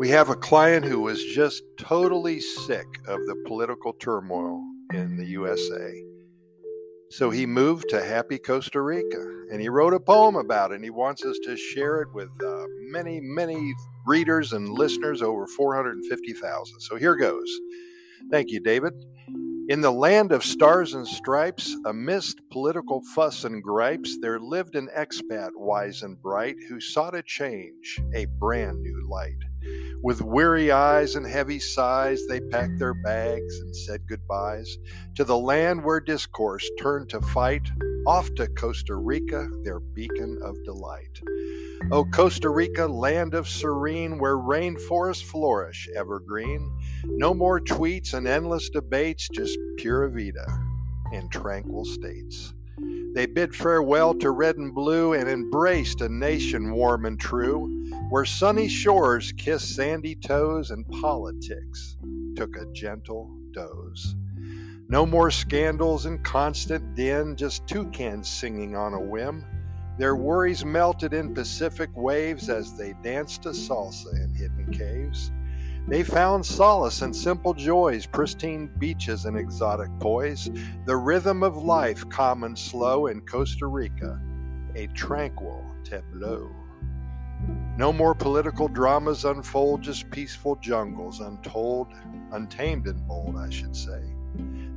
We have a client who was just totally sick of the political turmoil in the USA. So he moved to happy Costa Rica and he wrote a poem about it. And he wants us to share it with uh, many, many readers and listeners, over 450,000. So here goes. Thank you, David. In the land of stars and stripes, amidst political fuss and gripes, there lived an expat wise and bright who sought a change, a brand new light. With weary eyes and heavy sighs, they packed their bags and said goodbyes to the land where discourse turned to fight, off to Costa Rica, their beacon of delight. O Costa Rica, land of serene, where rainforests flourish evergreen, no more tweets and endless debates, just pura vida in tranquil states. They bid farewell to red and blue and embraced a nation warm and true, where sunny shores kissed sandy toes and politics took a gentle doze. No more scandals and constant din, just toucans singing on a whim. Their worries melted in Pacific waves as they danced a salsa in hidden caves. They found solace in simple joys, pristine beaches and exotic poise, the rhythm of life calm and slow in Costa Rica, a tranquil tableau. No more political dramas unfold, just peaceful jungles, untold, untamed and bold, I should say.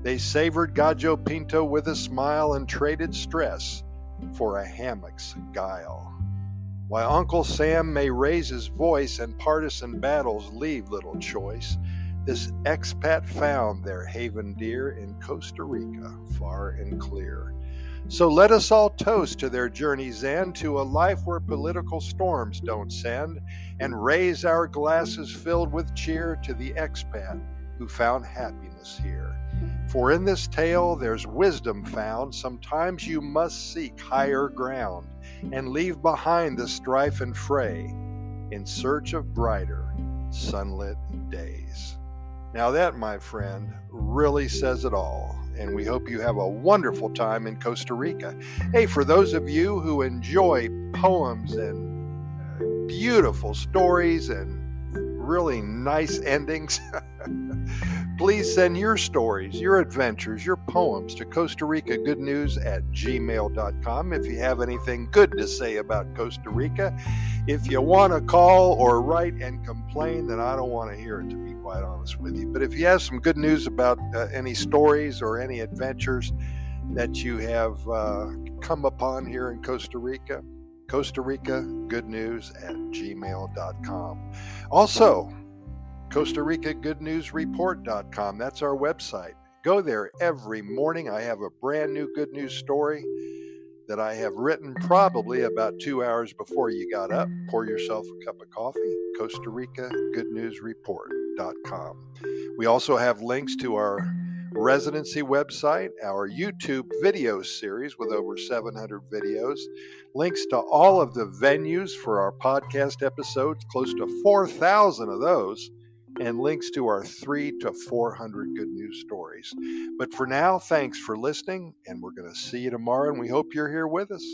They savored Gallo Pinto with a smile and traded stress for a hammock's guile. While Uncle Sam may raise his voice and partisan battles leave little choice, this expat found their haven dear in Costa Rica, far and clear. So let us all toast to their journey's end, to a life where political storms don't send, and raise our glasses filled with cheer to the expat who found happiness here. For in this tale there's wisdom found. Sometimes you must seek higher ground and leave behind the strife and fray in search of brighter, sunlit days. Now, that, my friend, really says it all. And we hope you have a wonderful time in Costa Rica. Hey, for those of you who enjoy poems and uh, beautiful stories and really nice endings, Please send your stories, your adventures, your poems to Costa Rica Good News at gmail.com if you have anything good to say about Costa Rica. If you want to call or write and complain, then I don't want to hear it, to be quite honest with you. But if you have some good news about uh, any stories or any adventures that you have uh, come upon here in Costa Rica, Costa Rica Good News at gmail.com. Also, Costa Rica Good News Report.com. That's our website. Go there every morning. I have a brand new good news story that I have written probably about two hours before you got up. Pour yourself a cup of coffee. Costa Rica Good News Report.com. We also have links to our residency website, our YouTube video series with over 700 videos, links to all of the venues for our podcast episodes, close to 4,000 of those and links to our three to 400 good news stories. But for now, thanks for listening, and we're going to see you tomorrow, and we hope you're here with us.